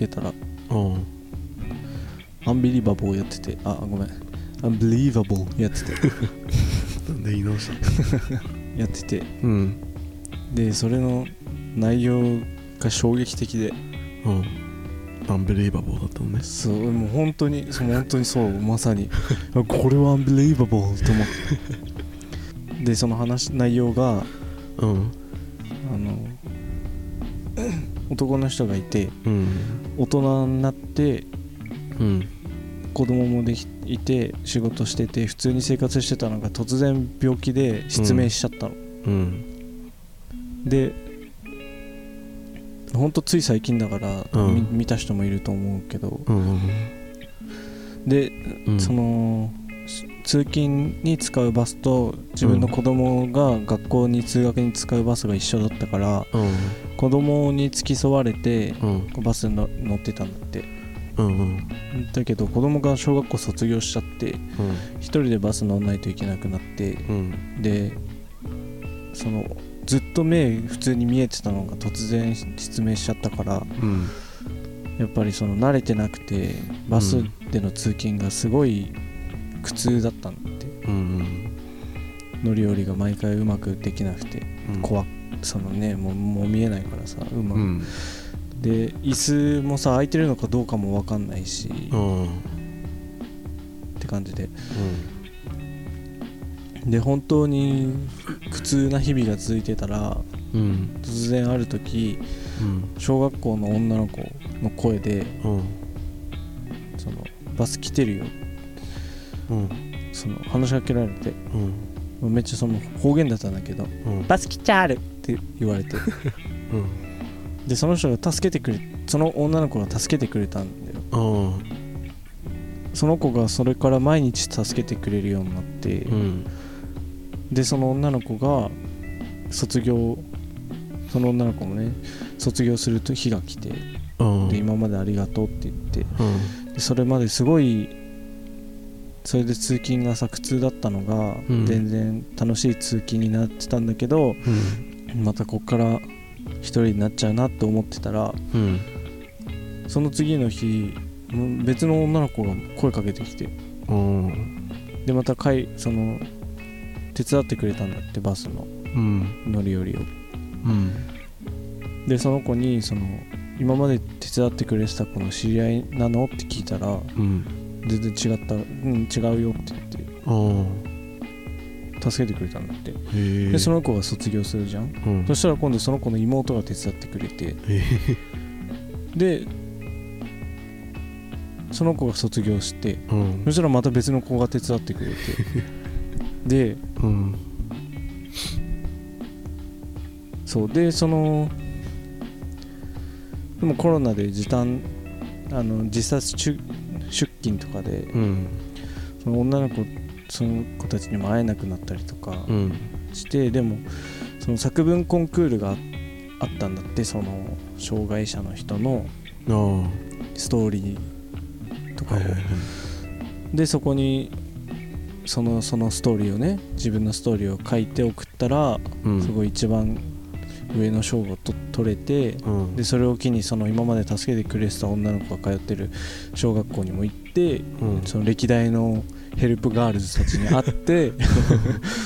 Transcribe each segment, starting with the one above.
けたら。おうアンビリバボーやってて。あごめん。アンビリバボーやってて。なんで言い直した？やってて。うん。でそれの内容が衝撃的で。うん。アンビリーバボーだったのね。そうもう本当にそう本当にそう。まさに。あこれはアンビリバボーと思って。でその話内容がうん。あの男の人がいてうん。大人になってうん。子供もできいて仕事してて普通に生活してたのが突然病気で失明しちゃったの、うん。でほんとつい最近だから、見た人もいると思うけど。うんで、うん。そのす通勤に使うバスと自分の子供が学校に通学に使うバスが一緒だったからうん。子供に付き添われてうん。バスに乗乗ってたんだって。うんうん。だけど子供が小学校卒業しちゃって一人でバス乗んないといけなくなってうん。でそのずっと目普通に見えてたのが突然失明しちゃったからうん。やっぱりその慣れてなくてバスでの通勤がすごい苦痛だったんだって。うん乗り降りが毎回うまくできなくてうん。怖っ。そのねもうもう見えないからさうまく、うん。で椅子もさ空いてるのかどうかも分かんないし、っうんて感じで。で本当に苦痛な日々が続いてたらうん。突然ある時うん。小学校の女の子の声でうん。そのバス来てるようんその話しかけられてうん。めっちゃその方言だったんだけどうん。バス来ちゃるって言われて。うん。でその人が助けてくれその女の子が助けてくれたんだよ。うん。その子がそれから毎日助けてくれるようになって、うん。でその女の子が卒業その女の子もね卒業すると日が来て。うん。で今までありがとうって言って。うん。でそれまですごいそれで通勤がさ苦痛だったのが、うん。全然楽しい通勤になってたんだけどうん。またこっから一人になっちゃうなって思ってたらうん。その次の日別の女の子が声かけてきてうんでまたかいその手伝ってくれたんだってバスの。うん。乗り降りを。うん。でその子にその今まで手伝ってくれてた子の知り合いなの？って聞いたらうん全然違ったうん違うよって言ってあ助けてくれたんだって。でその子が卒業するじゃん。うん。そしたら今度その子の妹が手伝ってくれて。でその子が卒業してうん。そしたらまた別の子が手伝ってくれて。でうん。そう。でそのでもコロナで時短あの自殺出出勤とかでうん。その女の子その子たちにも会えなくなったりとかうん。して、でもその作文コンクールがああったんだってその障害者の人のストーリーとかを、でそこにそのそのストーリーをね自分のストーリーを書いて送ったら、うん。すごい一番上の賞をと取れてうん。でそれを機にその今まで助けてくれてた女の子が通ってる小学校にも行ってうん。その歴代のヘルプガールズたちに会って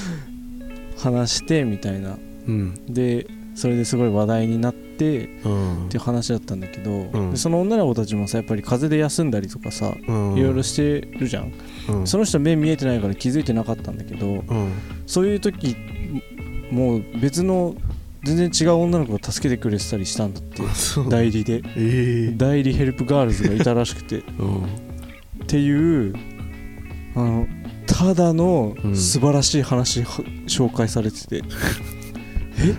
話してみたいな。うん。でそれですごい話題になってうん。っていう話だったんだけど、その女の子たちもさやっぱり風邪で休んだりとかさうん。いろいろしてるじゃん、うん。その人目見えてないから気づいてなかったんだけどうん。そういう時もう別の全然違う女の子が助けてくれてたりしたんだって。代理で。ええ。代理ヘルプガールズがいたらしくて。っうん。ていうあのただのうん。素晴らしい話は紹介されてて、え？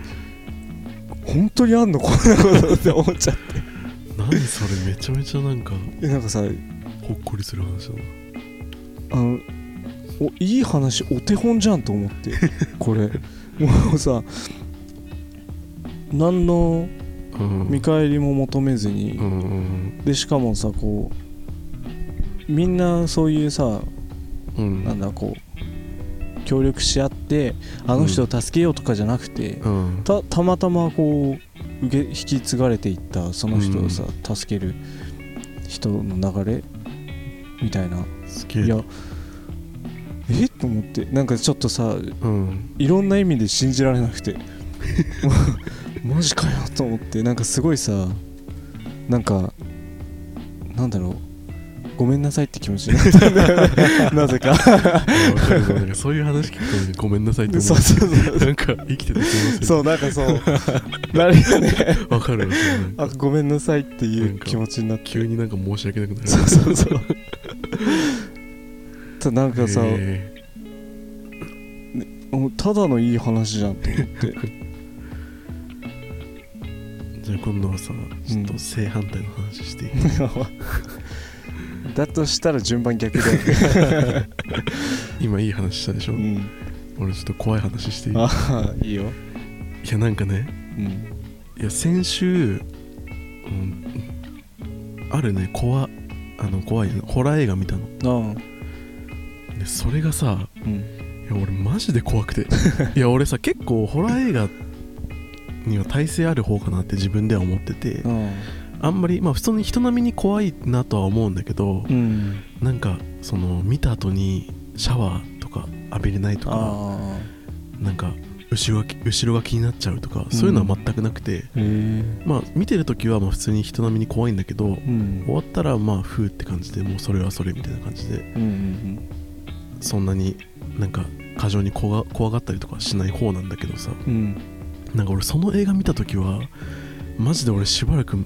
本当にあんのこんなことって思っちゃって。何それめちゃめちゃなんかえなんかさほっこりする話だな。あのおいい話お手本じゃんと思って。これ。もうさ何のうん。見返りも求めずに、うん。うんでしかもさこうみんなそういうさうん。なんだこう協力し合ってあの人を助けようとかじゃなくて、うん。たたまたまこう受け引き継がれていったその人をさ、助ける人の流れみたいな。いやえ？と思って。なんかちょっとさうん。いろんな意味で信じられなくて マジかよと思ってなんかすごいさなんかなんだろう。ごめんなさいって気持ちになった。んだよねなぜかそういう話聞くとねごめんなさいって思そうそうそうなんか生きててすいません。そうなんかそう。なるよね。わかるあごめんなさいっていう気持ちになって。急になんか申し訳なくなる。そうそうそう。たなんかさへもうただのいい話じゃんと思って。ー じゃあ今度はさちょっと正反対の話していい、だとしたら順番逆だよね今いい話したでしょ、うん。俺ちょっと怖い話していい？いああいいよ。やなんかねうん。いや先週、うん、あるね怖あの怖いホラー映画見たの。あ。でそれがさうん。いや俺マジで怖くて。いや俺さ結構ホラー映画には耐性ある方かなって自分では思っててうんあんまりまあ普通に人並みに怖いなとは思うんだけどうんなんかその見た後にシャワーとか浴びれないとかあなんか後ろが後ろが気になっちゃうとかそういうのは全くなくて、あへえまあ見てる時はまあ普通に人並みに怖いんだけどうん。終わったらまあふーって感じでもうそれはそれみたいな感じでうんうん。そんなになんか過剰に怖が怖がったりとかしない方なんだけどさ。うんなんか俺その映画見た時はマジで俺しばらく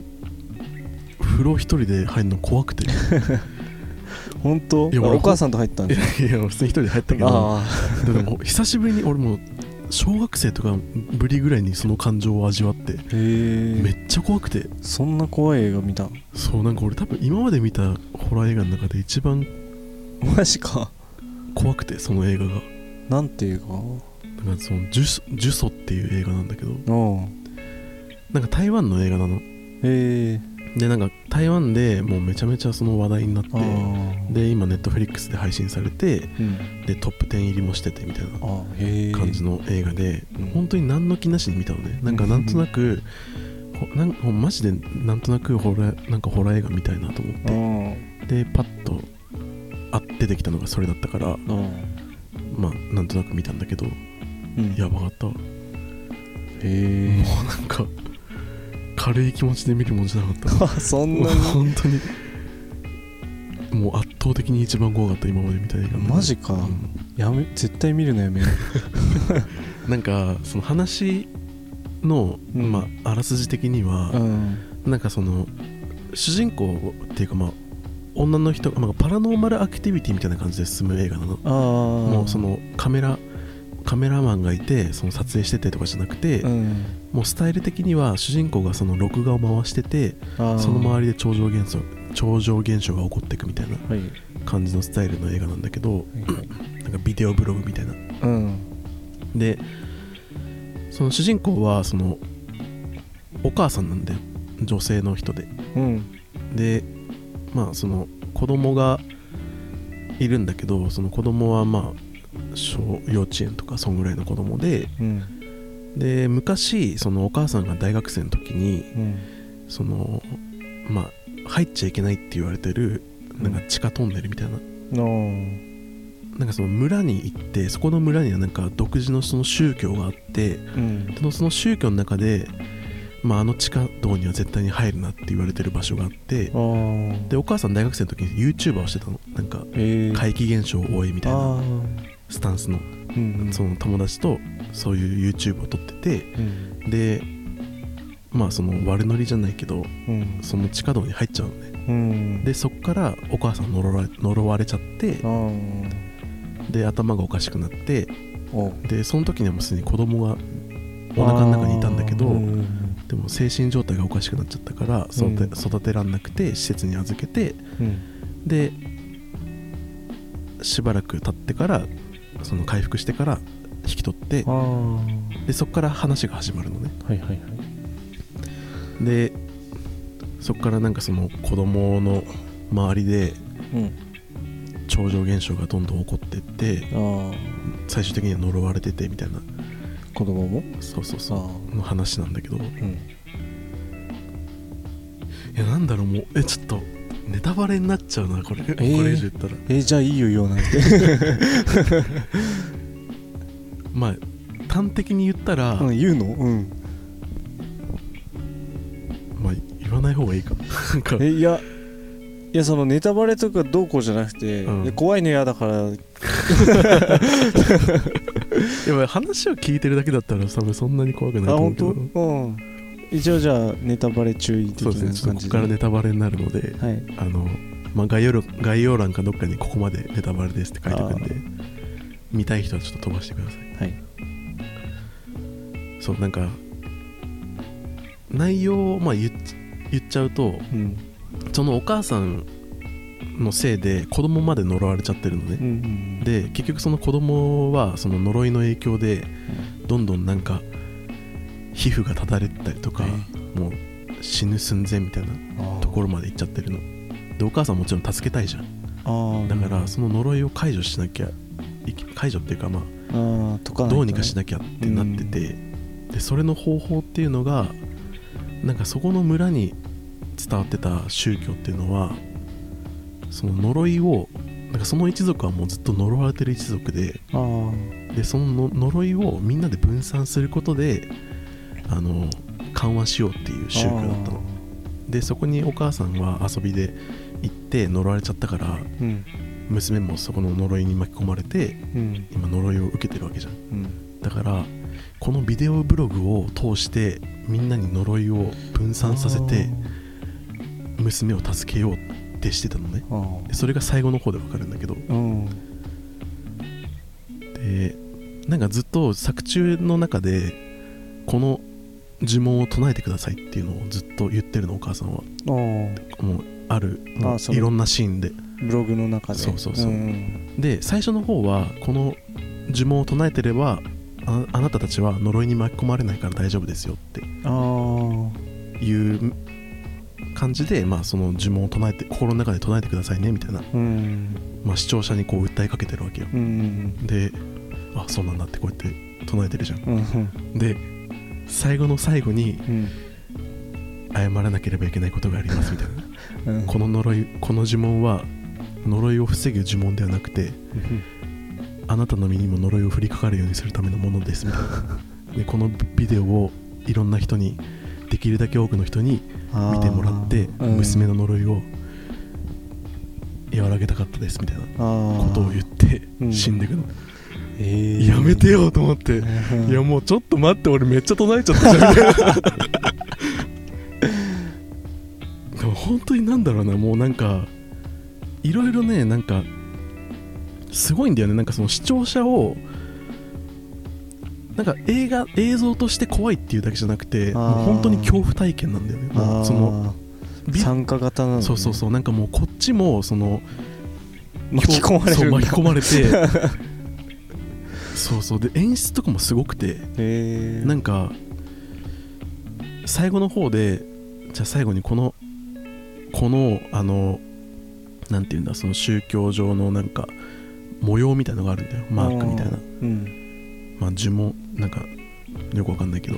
風呂一人で入るの怖くて。い 本当？いや俺あお母さんと入ったんだやいや普通に一人で入ったけど。あでも久しぶりに俺も小学生とかぶりぐらいにその感情を味わってめっちゃ怖くて。そんな怖い映画見たそうなんか俺多分今まで見たホラー映画の中で一番マジか。怖くてその映画が。なんて映画？なんかそのジュソ「ジュソ」っていう映画なんだけどう。んなんか台湾の映画なの。へえ。でなんか台湾でもうめちゃめちゃその話題になってで今ネットフリックスで配信されてうん。でトップ10入りもしててみたいな感じの映画で、うん。本当に何の気なしに見たのね。なんかなんとなく、ほなんほマジでなんとなくホラーなんかホラー映画みたいなと思あってでパッとあ出てきたのがそれだったからあまあなんとなく見たんだけどうん。やばかった。わもへうなんか軽い気持ちで見るもんじゃなかった。え そんもうなに本当に。もう圧倒的に一番怖かった今まで見た映画。の中でマジか。うん。やめ絶対見るのやめよ なんかその話の、うん。まああらすじ的には、ううん。なんかその主人公っていうかまあ女の人が、まあ、パラノーマルアクティビティみたいな感じで進む映画なの。ああもうそのカメラカメラマンがいてその撮影しててとかじゃなくて、うん。もうスタイル的には主人公がその録画を回しててその周りで超常現象超常現象が起こっていくみたいなはい。感じのスタイルの映画なんだけどなんかビデオブログみたいな。うん。でその主人公はそのお母さんなんだよ女性の人で。うん。でまあその子供がいるんだけどその子供はまあ小幼稚園とかそんぐらいの子供でうん。で昔そのお母さんが大学生の時にうん。そのまあ入っちゃいけないって言われてるなんか地下トンネルみたいな、のなんかその村に行ってそこの村にはなんか独自のその宗教があってうん。そのその宗教の中で、まあ、あの地下道には絶対に入るなって言われてる場所があってでお母さん大学生の時に YouTuber をしてたの。なんか怪奇現象を多いみたいな。あスタンスのその友達とそういう YouTube を撮っててうん。でまあその悪ノリじゃないけどうん。その地下道に入っちゃうのね。うん。でそっからお母さん呪われ呪われちゃってで頭がおかしくなってお。でその時にはもうすでに子供がお腹の中にいたんだけど、でも精神状態がおかしくなっちゃったから育て,、うん。育てらんなくて施設に預けてうん。でしばらく経ってからその回復してから引き取ってでそこから話が始まるのね。いはいはい。でそこからなんかその子供の周りでうん。超常現象がどんどん起こってって最終的には呪われててみたいな。子供も？そうそうそあうの話なんだけど。いうん。やなんだろうもうえちょっとネタバレになっちゃうなこれ、これ以上言ったら。えーじゃあいいよ言わなくて。まあ端的に言ったら、うん言うの？うん。まあ言わない方がいいか。なんか。えいやいやそのネタバレとかどうこうじゃなくて、うん。怖いの嫌だから。いや話を聞いてるだけだったら多分そんなに怖くないあと思う本けど。当？うん一応じゃあネタバレ注意的そうですね。なちょっとここ感じでからネタバレになるのではい。あの、まあ、概要欄概要欄かどっかにここまでネタバレですって書いておくんで見たい人はちょっと飛ばしてください。はい。そうなんか内容をまあ言っ言っちゃうとうん。そのお母さんのせいで子供まで呪われちゃってるのね。うんうんで結局その子供はその呪いの影響でどんどんなんか皮膚がただれてたりとか、もう死ぬ寸前みたいなところまで行っちゃってるの。でお母さんもちろん助けたいじゃん。だからその呪いを解除しなきゃ解除っていうかまあどうにかしなきゃってなっててでそれの方法っていうのがなんかそこの村に伝わってた宗教っていうのはその呪いをなんかその一族はもうずっと呪われてる一族ででそのの呪いをみんなで分散することであの緩和しようっていう宗教だったの。でそこにお母さんは遊びで行って呪われちゃったからうん。娘もそこの呪いに巻き込まれてうん。今呪いを受けてるわけじゃん。うん。だからこのビデオブログを通してみんなに呪いを分散させて娘を助けようってしてたのね。それが最後の方でわかるんだけど。うん。でなんかずっと作中の中でこの呪文を唱えてくださいっていうのをずっと言ってるのお母さんは。もうあるもういろんなシーンで。ブログの中で。そうそうそう。ん。で最初の方はこの呪文を唱えてればああなたたちは呪いに巻き込まれないから大丈夫ですよっていう感じで、まあ、その呪文を唱えて心の中で唱えてくださいねみたいな、うん。まあ、視聴者にこう訴えかけてるわけよ。うん。であそうなんだってこうやって唱えてるじゃん。うん。で最後の最後にうん。謝らなければいけないことがありますみたいな。うん。この呪いこの呪文は呪いを防ぐ呪文ではなくてあなたの身にも呪いを降りかかるようにするためのものですみたいな。でこのビデオをいろんな人にできるだけ多くの人に見てもらってうん。娘の呪いを和らげたかったですみたいなあことを言ってうん。死んでいくの、えー。やめてよと思って、うん。いやもうちょっと待って俺めっちゃ唱えちゃったじゃん。みたいなでも本当になんだろうなもうなんかいろいろねなんかすごいんだよね。なんかその視聴者をなんか映画映像として怖いっていうだけじゃなくてもう本当に恐怖体験なんだよね。もあうそのビ参加型なのね。そうそうそう。なんかもうこっちもその巻き込まれ巻き込まれてそうそう。で演出とかもすごくてなんか最後の方でじゃあ最後にこのこのあのなんていうんだその宗教上のなんか模様みたいのがあるんだよ。マークみたいな。うん。まあ呪文なんかよくわかんないけど、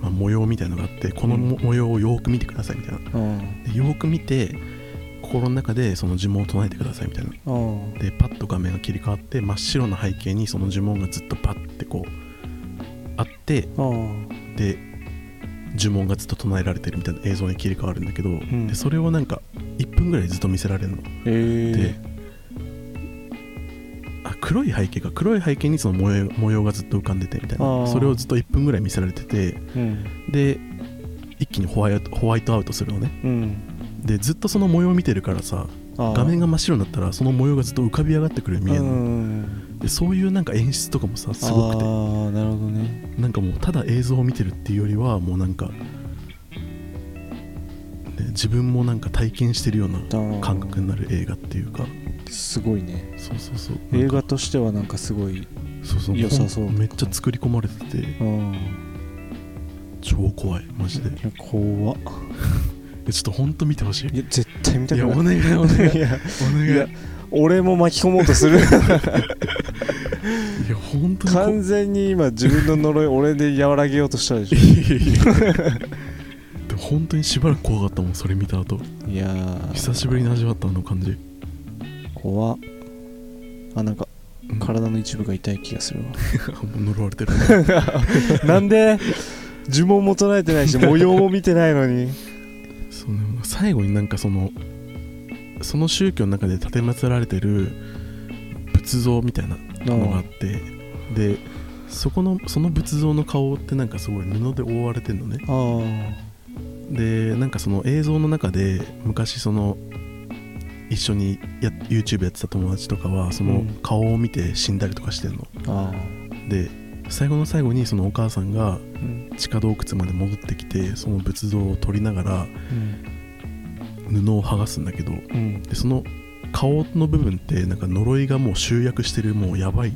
まあ、模様みたいのがあってこのも模様をよーく見てくださいみたいな。うん。でよーく見て心の中でその呪文を唱えてくださいみたいな。うんでパッと画面が切り替わって真っ白な背景にその呪文がずっとパッてこうあってうんで呪文がずっと唱えられてるみたいな映像に切り替わるんだけど、ん。でそれをなんか1分ぐらいずっと見せられるの。え。であ黒い背景か。黒い背景にその模様模様がずっと浮かんでてみたいな。それをずっと1分ぐらい見せられててうん。で一気にホワイトホワイトアウトするのね。うんでずっとその模様を見てるからさ画面が真っ白になったらその模様がずっと浮かび上がってくる見えるでそういうなんか演出とかもさすごくて。ああなるほどね。なんかもうただ映像を見てるっていうよりはもうなんか、ね、自分もなんか体験してるような感覚になる映画っていうか。すごいね。そうそうそう。映画としてはなんかすごいそうそう。良さそう。めっちゃ作り込まれてて。うん。超怖いマジで。怖っ。えちょっとほんと見てほしい。いや絶対見たいやくない。お願いお願い。いやお願い。いや俺も巻き込もうとする。いや本当にこ完全に今自分の呪い俺で和らげようとしたでしいやいやいや。でも本当にしばらく怖かったもんそれ見た後。ょいやー。久しぶりに味わったあの感じ。怖っ。あなんかうん。体の一部が痛い気がするわ。もう呪われてる。なんで呪文も唱えてないし模様も見てないのにそうね。最後になんかそのその宗教の中で奉られてる仏像みたいなのがあってでそこのその仏像の顔ってなんかすごい布で覆われてるのね。あでなんかその映像の中で昔その一緒にや YouTube やってた友達とかはその顔を見て死んだりとかしてんの。で最後の最後にそのお母さんが地下洞窟まで戻ってきてその仏像を取りながらうん布を剥がすんだけどうん。でその顔の部分ってなんか呪いがもう集約してるもうやばい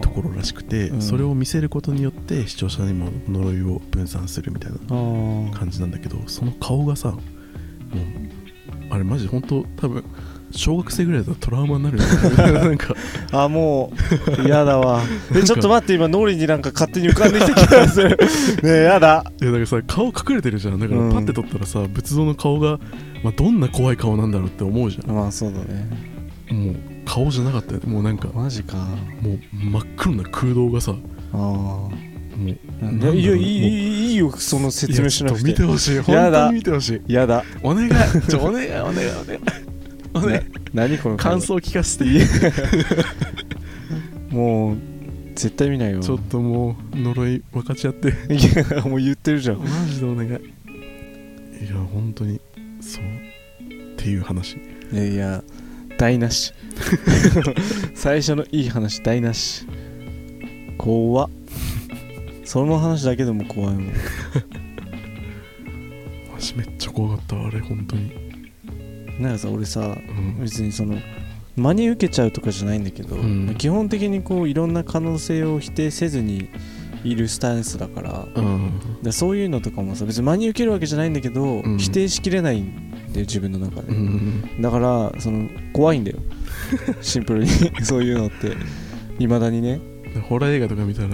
ところらしくて、うん。それを見せることによって視聴者にも呪いを分散するみたいな感じなんだけどその顔がさもうあれマジで本当多分小学生ぐらいだったらトラウマになるよね。なんか。あもう嫌だわ。えちょっと待って今脳裏になんか勝手に浮かんできた気がする ねえやだ。いやだからさ顔隠れてるじゃん。だからうんパッて撮ったらさ、仏像の顔が、まあ、どんな怖い顔なんだろうって思うじゃまあそうだね。んもう顔じゃなかったよもうなんかもマジか。う真っ黒な空洞がさあもうあなんだろういやいいいもういいいよその説明しなくいやちょっと見ててほしい。や本だ当に見てほしい。やだ。お願い。ちょお願いお願いお願いね。何この感想聞かせて。い いもう絶対見ないよ。ちょっともう呪い分かち合って。いやもう言ってるじゃん。マジでお願い。いや本当にそうっていう話。いやいや台無し。最初のいい話台無し。怖っ。その話だけでも怖いもん。マジめっちゃ怖かったわあれ本当になんかさ俺さうん。別にその真に受けちゃうとかじゃないんだけど、うん。基本的にこういろんな可能性を否定せずにいるスタンスだからうん。でそういうのとかもさ別に真に受けるわけじゃないんだけど、うん。否定しきれないんだよ自分の中で、うん。だからその怖いんだよ。シンプルに。そういうのって。いまだにね。ホラー映画とか見たら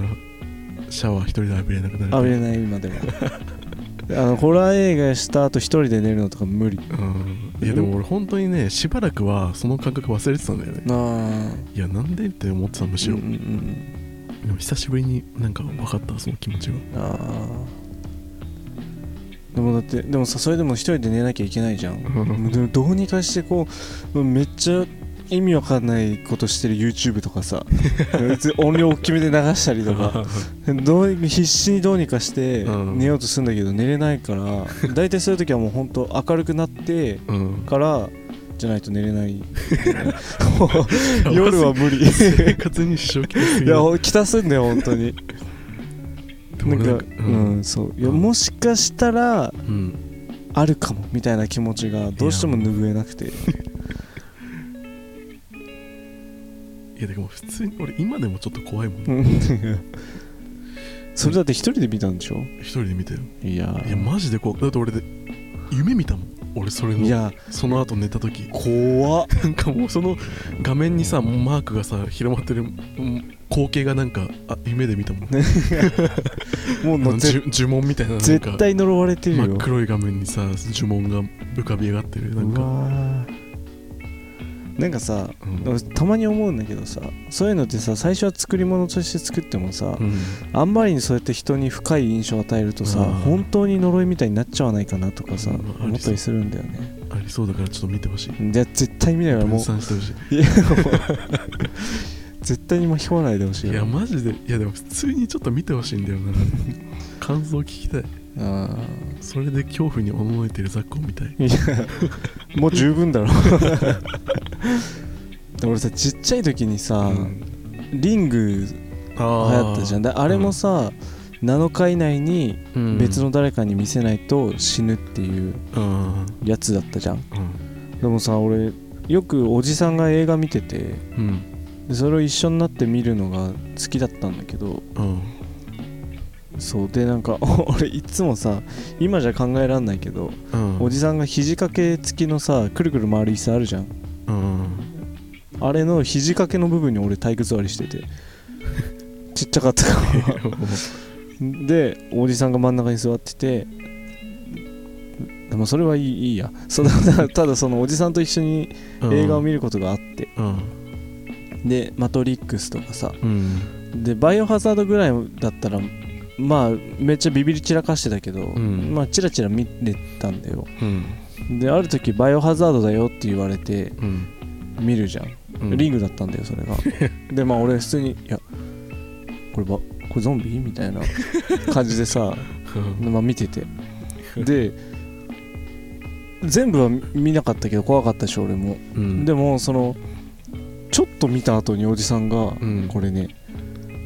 シャワー一人で浴びれなくなる。浴びれない今でも。あのホラー映画した後一人で寝るのとか無理。うんいやでも俺本当にねしばらくはその感覚忘れてたんだよね。あいやなんでって思ってたむしろ、うんうんうん。でも久しぶりになんか分かったその気持ちがあー。でもだってでもさそれでも一人で寝なきゃいけないじゃん。でもどうにかしてこうめっちゃ意味わかんないことしてる YouTube とかさ音量大きめで流したりとかどうに必死にどうにかしてうん。寝ようとするんだけど寝れないから大体そういう時はもう本当明るくなってうん。からじゃないと寝れない。夜は無理。生活に支障きたすぎるいやほんきたすんだよ本当に。なんかうん、そう。いやもしかしたらうん。あるかもみたいな気持ちがどうしても拭えなくて いやでも普通に俺今でもちょっと怖いもんうん。それだって一人で見たんでしょ？一人で見たよいやいやマジで怖くだって俺で夢見たもん。俺それのいや。その後寝た時。怖っ。なんかもうその画面にさマークがさ広まってるうん光景がなんかあ夢で見たもん。もうあの呪呪文みたいななんか。絶対呪われてるよ。真っ黒い画面にさ呪文が浮かび上がってる。なんうかなんかさうん。俺たまに思うんだけどさそういうのってさ最初は作り物として作ってもさ、うん。あんまりにそうやって人に深い印象を与えるとさ、うん。本当に呪いみたいになっちゃわないかなとかさ、うん。思ったりするんだよね。ありそうだからちょっと見てほしい。じゃあ絶対見ないわも分う散してほしい。やもう。絶対に巻き込まないでほしいいやマジで。いやでも普通にちょっと見てほしいんだよな。感想聞きたいあそれで恐怖におののいてるザックを見たい。ーいやもう十分だろ。俺さちっちゃい時にさ、うん。リング流あ行ったじゃん。であれもさ、7日以内にうん。別の誰かに見せないと死ぬっていううん。やつだったじゃん。うん。でもさ俺よくおじさんが映画見ててうん。でそれを一緒になって見るのが好きだったんだけどうんそうでなんか 俺いつもさ今じゃ考えらんないけど、うん。おじさんが肘掛け付きのさくるくる回る椅子あるじゃん。うんあれの肘掛けの部分に俺体育座りしてて。ちっちゃかったから でおじさんが真ん中に座ってて。でもそれはいいいいや。そのただそのおじさんと一緒に映画を見ることがあって、うん。で「マトリックス」とかさ。うん。で「バイオハザード」ぐらいだったらまあめっちゃビビり散らかしてたけど、ん。まあチラチラ見れたんだよ。うん。である時「バイオハザードだよ」って言われてうん。見るじゃん、うん。リングだったんだよそれが。でまあ俺普通に「いやこればこれゾンビ?」みたいな 感じでさ、まあ、見てて。で全部は見なかったけど怖かったし俺も、うん。でもそのちょっと見た後におじさんが「うん。これね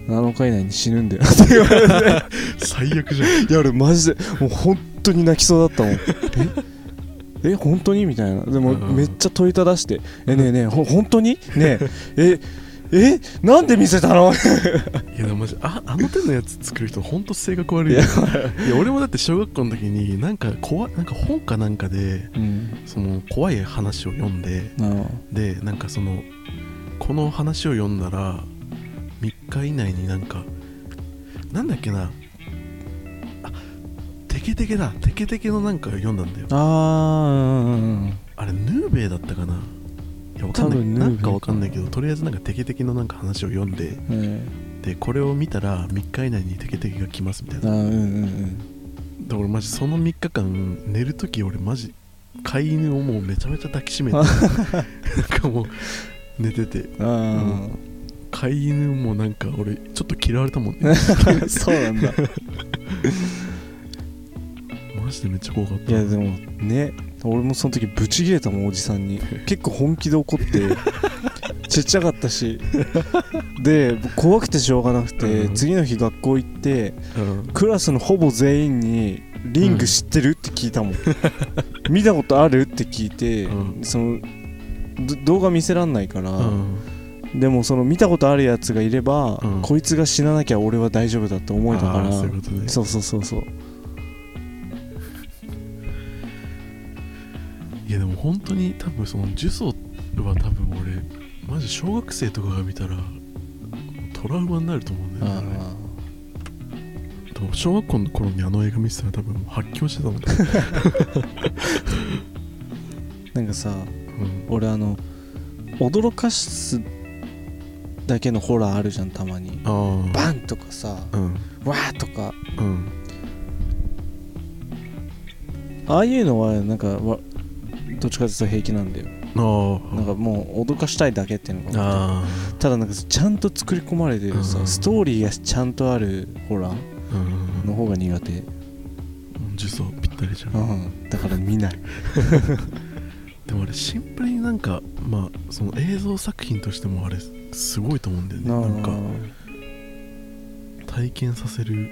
7日以内に死ぬんだよ」って言われて。最悪じゃん。いや俺マジでもう本当に泣きそうだったもん。え？え？本当に？みたいな。でもうん。めっちゃ問いただして「えねえねえほ本当に？ねえ。え？え？なんで見せたの?」いやでもマジああの手のやつ作る人ほんと性格悪いよ。いやいや俺もだって小学校の時になんか怖いなんか本かなんかでうん。その怖い話を読んであでなんかそのこの話を読んだら3日以内になんかなんだっけな。あテケテケだ。テケテケのなんか読んだんだよ。あーうんうんうんあれヌーベイだったかな。いやわかんない。多分ヌーベイなんかわかんないけどとりあえずなんかテケテケのなんか話を読んでえでこれを見たら3日以内にテケテケが来ますみたいな。えあーうんうんうん。だからマジその3日間寝るとき俺マジ飼い犬をもうめちゃめちゃ抱きしめて なんかもう寝てて。あ飼い犬もなんか俺ちょっと嫌われたもんね。あ そうなんだ。マジでめっちゃ怖かった。いやでもね俺もその時ブチギレたもんおじさんに。結構本気で怒ってちっちゃかったし。で怖くてしょうがなくて、うん。次の日学校行ってうん。クラスのほぼ全員に「リング知ってる?」って聞いたもん、見たことある？って聞いて、うん。そのど動画見せらんないから、うんでもその見たことあるやつがいれば、うん。こいつが死ななきゃ俺は大丈夫だって思えたかあらーそういうことね。そうそうそうそう。いやでも本当に多分その呪詛は多分俺マジ小学生とかが見たらトラウマになると思うんだよね。ああれ多分小学校の頃にあの映画見てたら多分もう発狂してたもん なんかさうん、俺あの驚かすだけのホラーあるじゃんたまに。バンとかさうん。わーとか。うん。ああいうのはなんかわどっちかというと平気なんだよ。ああなんかもう脅かしたいだけっていうのがあただなんかちゃんと作り込まれてるさ、うん。ストーリーがちゃんとあるホラーの方が苦手、呪詛ぴったりじゃん。うん、だから見ない。でもあれシンプルになんかまあその映像作品としてもあれすごいと思うんだよね。なんか体験させる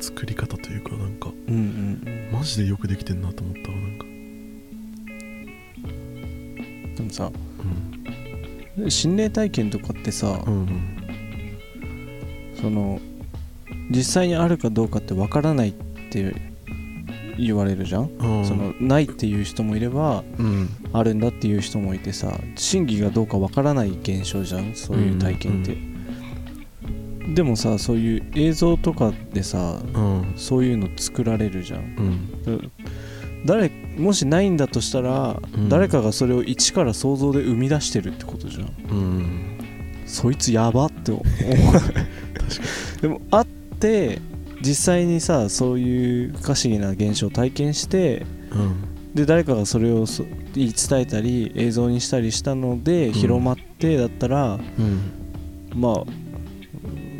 作り方というかなんかうんうんマジでよくできてんなと思ったわなんか。うんでもさうん。心霊体験とかってさ、うんうん。その実際にあるかどうかってわからないって言われるじゃん、ああそのないっていう人もいればうん。あるんだっていう人もいてさ真偽がどうかわからない現象じゃん。そういう体験って、でもさそういう映像とかでさうん。そういうの作られるじゃん。うん。誰もしないんだとしたら、うん。誰かがそれを一から想像で生み出してるってことじゃん。うん。そいつやばって思う。確かでもあって実際にさそういう不可思議な現象を体験してにうん。で誰かがそれをそ言い伝えたり映像にしたりしたのでん。広まってだったら、うん。まあ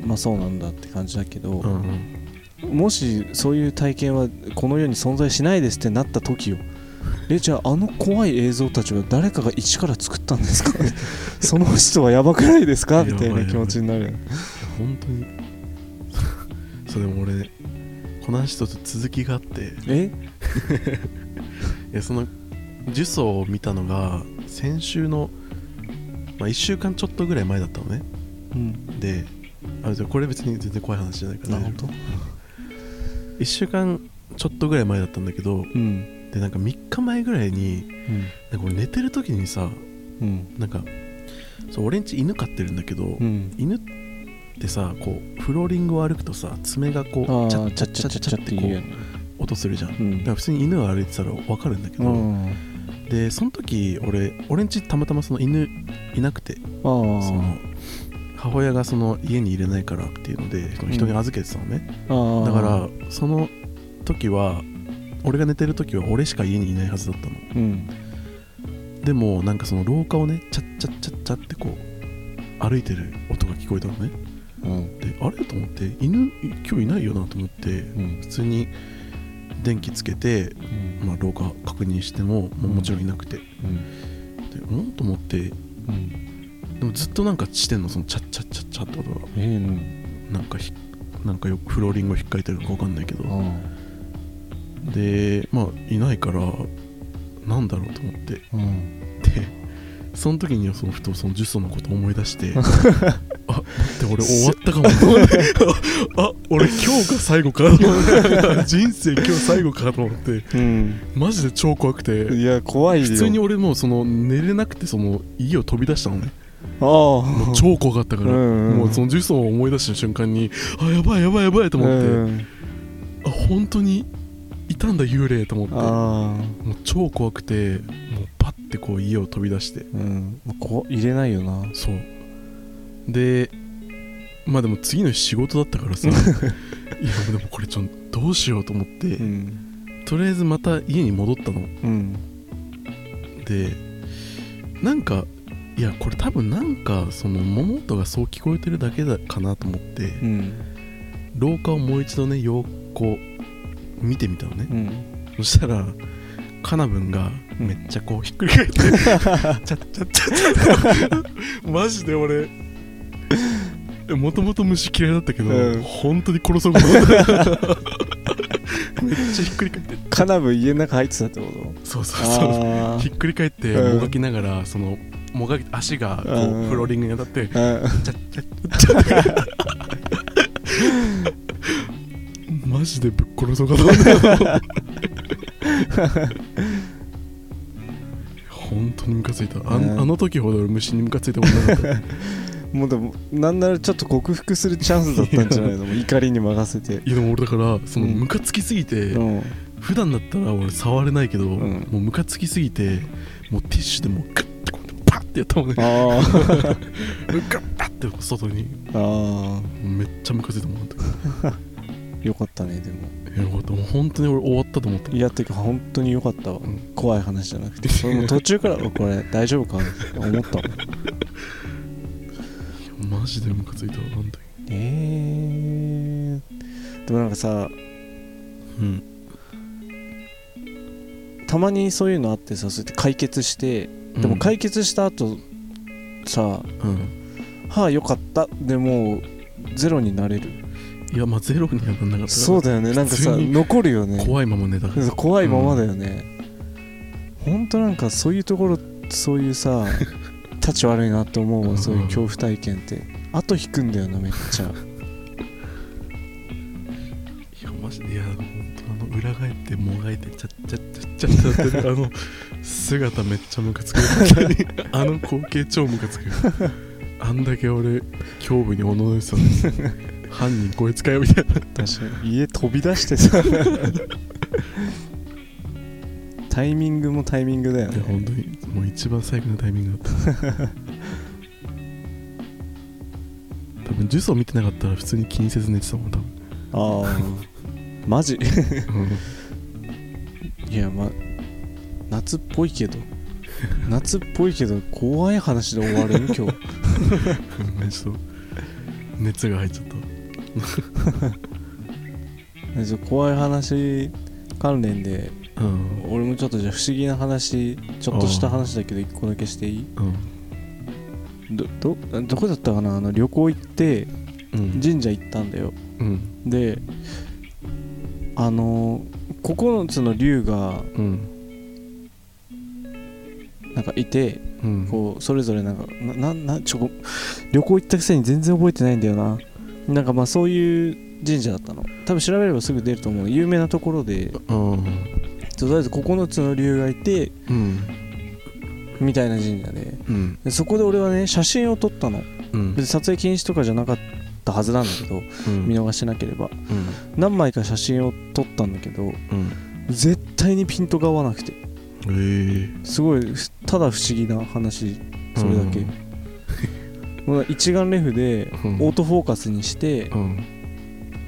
まあそうなんだって感じだけど、うんもしそういう体験はこの世に存在しないですってなった時よ。えじゃああの怖い映像たちは誰かが一から作ったんですか その人はやばくないですか？みたいない気持ちになる本当にそうでも俺ねこの話と続きがあって。え？いやその呪詛を見たのが先週の、まあ、1週間ちょっとぐらい前だったのね。うん。であじゃあこれ別に全然怖い話じゃないから。あ本当？1週間ちょっとぐらい前だったんだけどうん。でなんか3日前ぐらいにうん。なんか俺寝てる時にさうん。なんかそう俺んち犬飼ってるんだけど、うん。犬ってさこうフローリングを歩くとさ爪がこうチャッちゃチャッチャッチャッチャッってこう音するじゃん、うん。だから普通に犬が歩いてたら分かるんだけど、うん。でその時俺俺んちたまたまその犬いなくてあその母親がその家に入れないからっていうので人に預けてたのね、あだからその時は俺が寝てる時は俺しか家にいないはずだったの。うん。でもなんかその廊下をねチャッチャッチャッチャってこう歩いてる音が聞こえたのねうん。であれ？と思って犬今日いないよなと思ってうん。普通に電気つけて、うん。まあ、廊下確認しても、もうもちろんいなくて、うん。でうん？と思ってうん。でもずっとなんかしてんの？そのチャッチャッチャッチャって音が。ええうん。なんかひなんかよくフローリングを引っかいてるのか分かんないけど。あでまあいないからなんだろうと思って。あうん。でその時にはそのふとそのジュソのことを思い出して。あ待って俺終わったかも。ああ俺今日が最後か 人生今日最後かと思って。うん。マジで超怖くて。いや怖いよ。普通に俺もうその寝れなくてその家を飛び出したのね。ああ。もう超怖かったから、うんうん。もうそのジュソを思い出した瞬間にあやばいやばいやばいと思って、うん。あ本当にいたんだ幽霊と思って。もう超怖くてもうパッてこう家を飛び出して。うん。こ入れないよな。そう。でまあでも次の日仕事だったからさ。いやでもこれちょっとどうしようと思って、うん。とりあえずまた家に戻ったの。うん。でなんかいやこれ多分なんかその物音がそう聞こえてるだけだかなと思って。うん。廊下をもう一度ねよ見てみたのね。うん。そしたらカナブンがめっちゃこうひっくり返って、チャッチャッチャッチャッマジで俺もともと虫嫌いだったけど、うん。本当に殺そうかと思った。めっちゃひっくり返って。カナブ家の中入ってたってこと？そうそうそうあひっくり返ってうん。もがきながらそのもがき足がこうフローリングに当たってあうん。チャッチャッチャッチャッマジでぶっ殺そうかと思った 本当にムカついた。あ,、うん。あの時ほど俺虫にムカついたことなかった もうでもなんならちょっと克服するチャンスだったんじゃないの？怒りに任せて。いやでも俺だからそのうん。ムカつきすぎて、うん。普段だったら俺触れないけど、ん。もうムカつきすぎてもうティッシュでもうグッてこうやってパッてやったもんね。あグッパッて外に。ああめっちゃムカついたもんあよかったねでも。いやよかった。もう本当に俺終わったと思った。いやてか本当によかったわ、ん。怖い話じゃなくて。途中からこれ大丈夫か？って思ったもん。マジでムカついたわえー、でもなんかさうん。たまにそういうのあってさそうやって解決してでも解決した後さうん「はあよかった」でもうゼロになれる。いやまあゼロにはなんなかったそうだよね。なんかさ残るよね。怖いまま寝た怖いままだよね、ほん。となんかそういうところそういうさ 立ち悪いなって思うわ。そういう恐怖体験って後引くんだよなめっちゃ。いやマジでいや本当あの裏返ってもがいてチャッチャッチャッチャッってやってる。あの姿めっちゃムカつく。あの光景超ムカつく。あんだけ俺恐怖におののいてたのに犯人こいつかよみたいな確かに。家飛び出してさ。タイミングもタイミングだよいや本ね当にもう一番最悪のタイミングだったジュースを見てなかったら普通に気にせず寝てたもん多分。ああ マジ？うん。いやまあ夏っぽいけど。夏っぽいけど怖い話で終われん今日。ちょっと熱が入っちゃった。え じゃあ怖い話関連でうん。俺もちょっとじゃあ不思議な話ちょっとした話だけど一個だけしていい？うんどどどこだったかな？あの旅行行ってうん。神社行ったんだよ。うん。であの9つの竜がうん。なんかいてうん。こうそれぞれなんかなななちょこ旅行行ったくせに全然覚えてないんだよな。なんかまあそういう神社だったの。多分調べればすぐ出ると思う。有名なところで。うん。とりあえず9つの竜がいてうんみたいな神社で。うん。でそこで俺はね写真を撮ったの。うん。別に撮影禁止とかじゃなかったはずなんだけどうん。見逃してなければ。うん。何枚か写真を撮ったんだけどうん絶対にピントが合わなくて。ええ。すごいただ不思議な話それだけ、もう 一眼レフでうん。オートフォーカスにしてうん。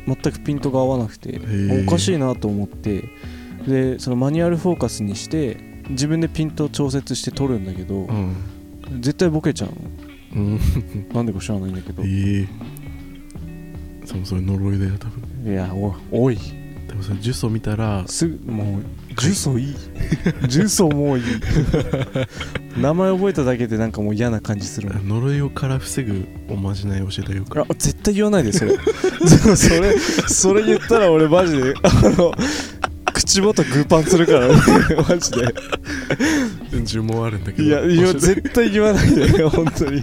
全くピントが合わなくてーおかしいなと思って。でそのマニュアルフォーカスにして自分でピント調節して撮るんだけどうん。絶対ボケちゃううん。のなんでか知らないんだけど。ええ。そもそれ呪いだよ多分。いやおおい。でもそれ呪詛見たらすぐもう重曹いい。重曹もういい。名前覚えただけでなんかもう嫌な感じする。呪いをから防ぐおまじない教えてあげようか。あ絶対言わないでそれ。そ それそれ言ったら俺マジであの口元グーパンするからね。マジで。呪文あるんだけど。いやい。や絶対言わないで本当に。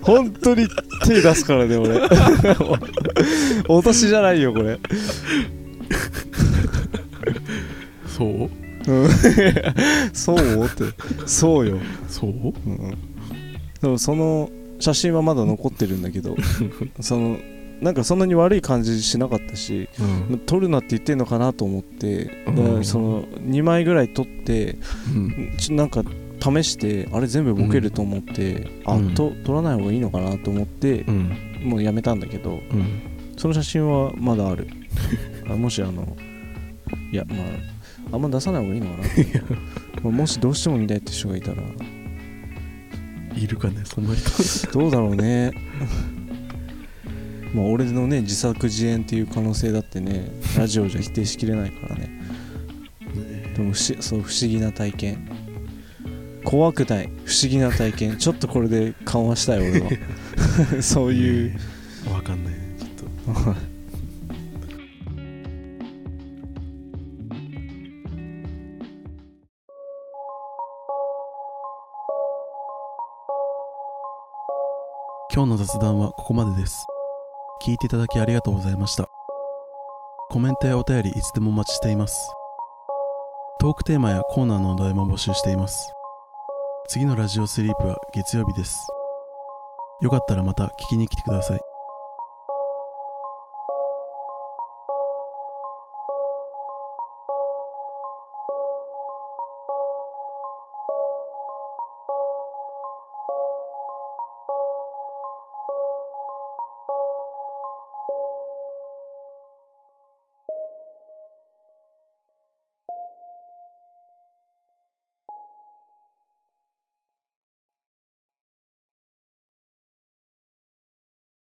本当に手出すからね俺。落としじゃないよこれ。そう？うん。そう？って。そうよ、そう？うん、でもその写真はまだ残ってるんだけど そのなんかそんなに悪い感じしなかったしうん。撮るなって言ってんのかなと思って、うん。その2枚ぐらい撮ってうん。なんか試してあれ全部ボケると思って、あうん。と撮らない方がいいのかなと思ってう、ん。もうやめたんだけどうん。その写真はまだある。あもしあのいやまああんま出さない方がいいのかなまあもしどうしても見たいって人がいたら。いるかねそんな人。どうだろうねまあ俺のね自作自演っていう可能性だってねラジオじゃ否定しきれないからね。でも不思そう不思議な体験。怖くない。不思議な体験。ちょっとこれで緩和したい俺は。そういう。わかんないねちょっと。今日の雑談はここまでです聞いていただきありがとうございました。コメントやお便りいつでもお待ちしています。トークテーマやコーナーのお題も募集しています。次のラジオスリープは月曜日です。よかったらまた聞きに来てください。